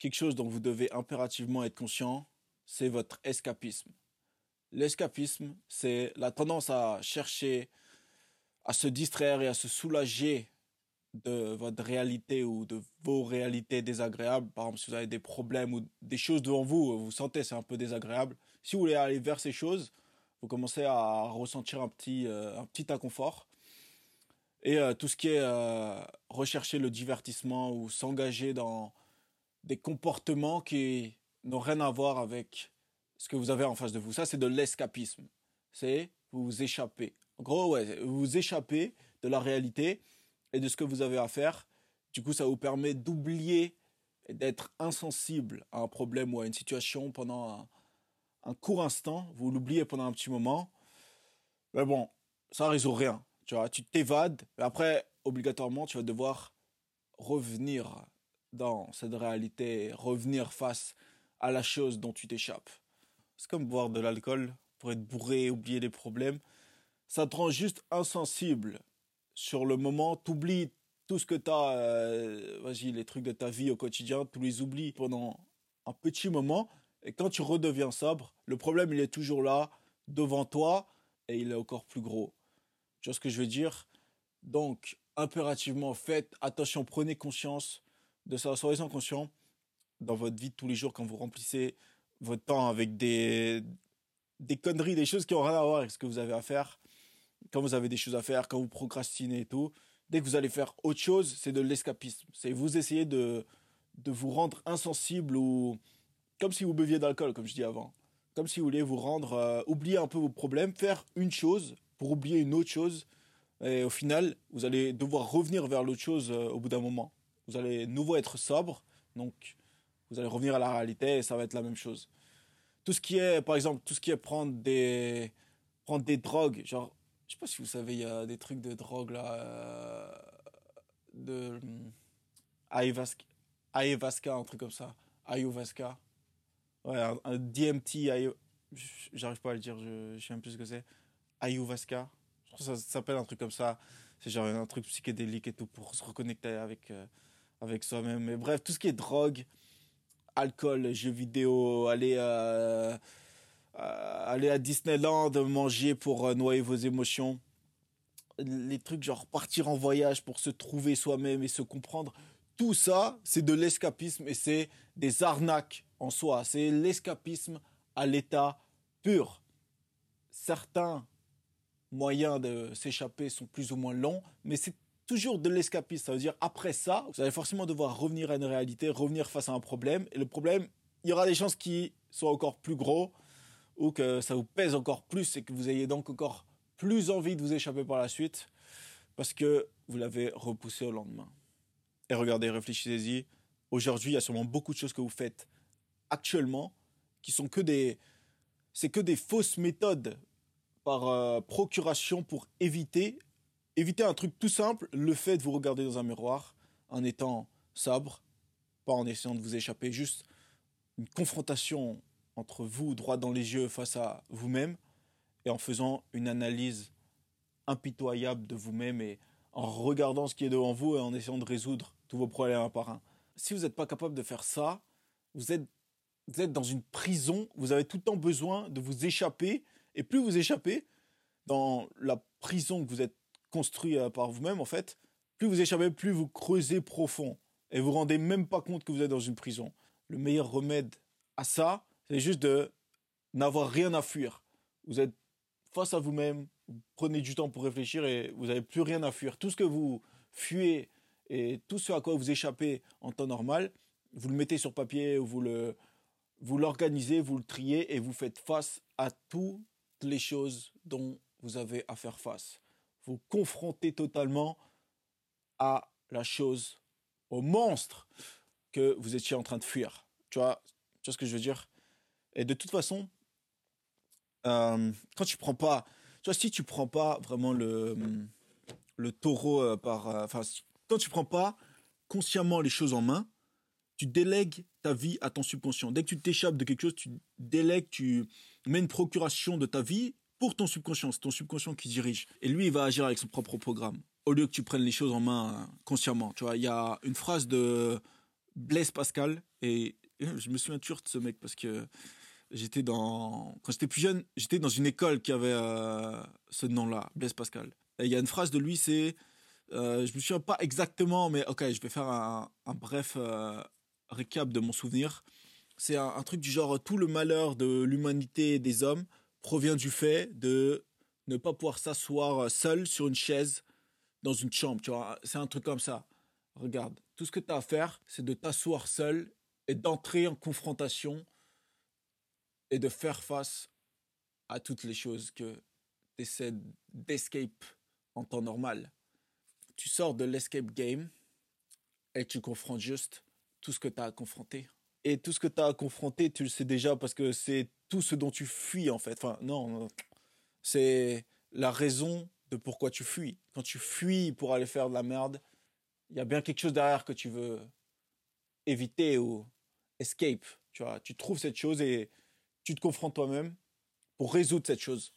quelque chose dont vous devez impérativement être conscient, c'est votre escapisme. L'escapisme, c'est la tendance à chercher à se distraire et à se soulager de votre réalité ou de vos réalités désagréables. Par exemple, si vous avez des problèmes ou des choses devant vous, vous sentez c'est un peu désagréable. Si vous voulez aller vers ces choses, vous commencez à ressentir un petit, euh, un petit inconfort. Et euh, tout ce qui est euh, rechercher le divertissement ou s'engager dans des comportements qui n'ont rien à voir avec ce que vous avez en face de vous. Ça, c'est de l'escapisme. C'est vous vous échappez. En gros, ouais, vous vous échappez de la réalité et de ce que vous avez à faire. Du coup, ça vous permet d'oublier et d'être insensible à un problème ou à une situation pendant un, court instant. Vous l'oubliez pendant un petit moment. Mais bon, ça résout rien. Tu vois, tu t'évades. Après, obligatoirement, tu vas devoir revenir dans cette réalité, revenir face à la chose dont tu t'échappes. C'est comme boire de l'alcool pour être bourré, oublier les problèmes. Ça te rend juste insensible. Sur le moment, t'oublies tout ce que t'as, euh, vas-y, les trucs de ta vie au quotidien, tu les oublies pendant un petit moment. Et quand tu redeviens sobre, le problème, il est toujours là, devant toi, et il est encore plus gros. Tu vois ce que je veux dire? Donc, impérativement, faites attention, prenez conscience de ça, soyez conscient dans votre vie de tous les jours quand vous remplissez votre temps avec des, des conneries, des choses qui n'ont rien à voir avec ce que vous avez à faire. Quand vous avez des choses à faire, quand vous procrastinez et tout, dès que vous allez faire autre chose, c'est de l'escapisme. C'est vous essayer de, de vous rendre insensible ou comme si vous buviez d'alcool, comme je dis avant. Comme si vous vouliez vous rendre, euh, oublier un peu vos problèmes, faire une chose pour oublier une autre chose. Et au final, vous allez devoir revenir vers l'autre chose euh, au bout d'un moment. Vous allez nouveau être sobre, donc vous allez revenir à la réalité et ça va être la même chose. Tout ce qui est, par exemple, tout ce qui est prendre des, prendre des drogues, genre, je sais pas si vous savez, il y a des trucs de drogue là, euh, de ayahuasca, ayahuasca, un truc comme ça, ayahuasca, ouais, un, DMT, j'arrive pas à le dire, je, je sais même plus ce que c'est, ayahuasca, je crois que ça, s'appelle un truc comme ça, c'est genre un truc psychédélique et tout pour se reconnecter avec, euh, avec soi-même. Mais bref, tout ce qui est drogue, alcool, jeux vidéo, aller, euh, aller à Disneyland, manger pour euh, noyer vos émotions. Les trucs genre partir en voyage pour se trouver soi-même et se comprendre. Tout ça, c'est de l'escapisme et c'est des arnaques en soi. C'est l'escapisme à l'état pur. Certains moyens de s'échapper sont plus ou moins longs, mais c'est toujours de l'escapisme. Ça veut dire, après ça, vous allez forcément devoir revenir à une réalité, revenir face à un problème. Et le problème, il y aura des chances qu'il soit encore plus gros ou que ça vous pèse encore plus et que vous ayez donc encore plus envie de vous échapper par la suite parce que vous l'avez repoussé au lendemain. Et regardez, réfléchissez-y. Aujourd'hui, il y a sûrement beaucoup de choses que vous faites actuellement qui sont que des, c'est que des fausses méthodes par euh, procuration pour éviter évitez un truc tout simple, le fait de vous regarder dans un miroir en étant sobre, pas en essayant de vous échapper, juste une confrontation entre vous, droit dans les yeux, face à vous-même, et en faisant une analyse impitoyable de vous-même et en regardant ce qui est devant vous et en essayant de résoudre tous vos problèmes un par un. Si vous n'êtes pas capable de faire ça, vous êtes, vous êtes dans une prison, vous avez tout le temps besoin de vous échapper, et plus vous échappez dans la prison que vous êtes construit par vous-même, en fait, plus vous échappez, plus vous creusez profond. Et vous vous rendez même pas compte que vous êtes dans une prison. Le meilleur remède à ça, c'est juste de n'avoir rien à fuir. Vous êtes face à vous-même, vous prenez du temps pour réfléchir et vous n'avez plus rien à fuir. Tout ce que vous fuyez et tout ce à quoi vous échappez en temps normal, vous le mettez sur papier, vous vous l'organisez, vous le triez et vous faites face à toutes les choses dont vous avez à faire face vous confrontez totalement à la chose, au monstre que vous étiez en train de fuir. Tu vois, ce que je veux dire? Et de toute façon, euh, quand tu prends pas, tu si tu prends pas vraiment le, le taureau euh, par, euh, enfin, quand tu prends pas consciemment les choses en main, tu délègues ta vie à ton subconscient. Dès que tu t'échappes de quelque chose, tu délègues, tu mets une procuration de ta vie pour ton subconscient. C'est ton subconscient qui dirige. Et lui, il va agir avec son propre programme. Au lieu que tu prennes les choses en main consciemment. Tu vois, il y a une phrase de Blaise Pascal. Et je me souviens toujours de ce mec parce que j'étais dans. Quand j'étais plus jeune, j'étais dans une école qui avait euh, ce nom-là, Blaise Pascal. Et il y a une phrase de lui, c'est. Euh, je me souviens pas exactement, mais ok, je vais faire un, bref euh, récap de mon souvenir. C'est un, un, truc du genre tout le malheur de l'humanité des hommes provient du fait de ne pas pouvoir s'asseoir seul sur une chaise dans une chambre. C'est un truc comme ça. Regarde, tout ce que tu as à faire, c'est de t'asseoir seul et d'entrer en confrontation et de faire face à toutes les choses que tu essaies d'escape en temps normal. Tu sors de l'escape game et tu confrontes juste tout ce que tu as à confronter. Et tout ce que tu as à confronter, tu le sais déjà parce que c'est tout ce dont tu fuis en fait. Enfin, non, c'est la raison de pourquoi tu fuis. Quand tu fuis pour aller faire de la merde, il y a bien quelque chose derrière que tu veux éviter ou escape. Tu vois, tu trouves cette chose et tu te confrontes toi-même pour résoudre cette chose.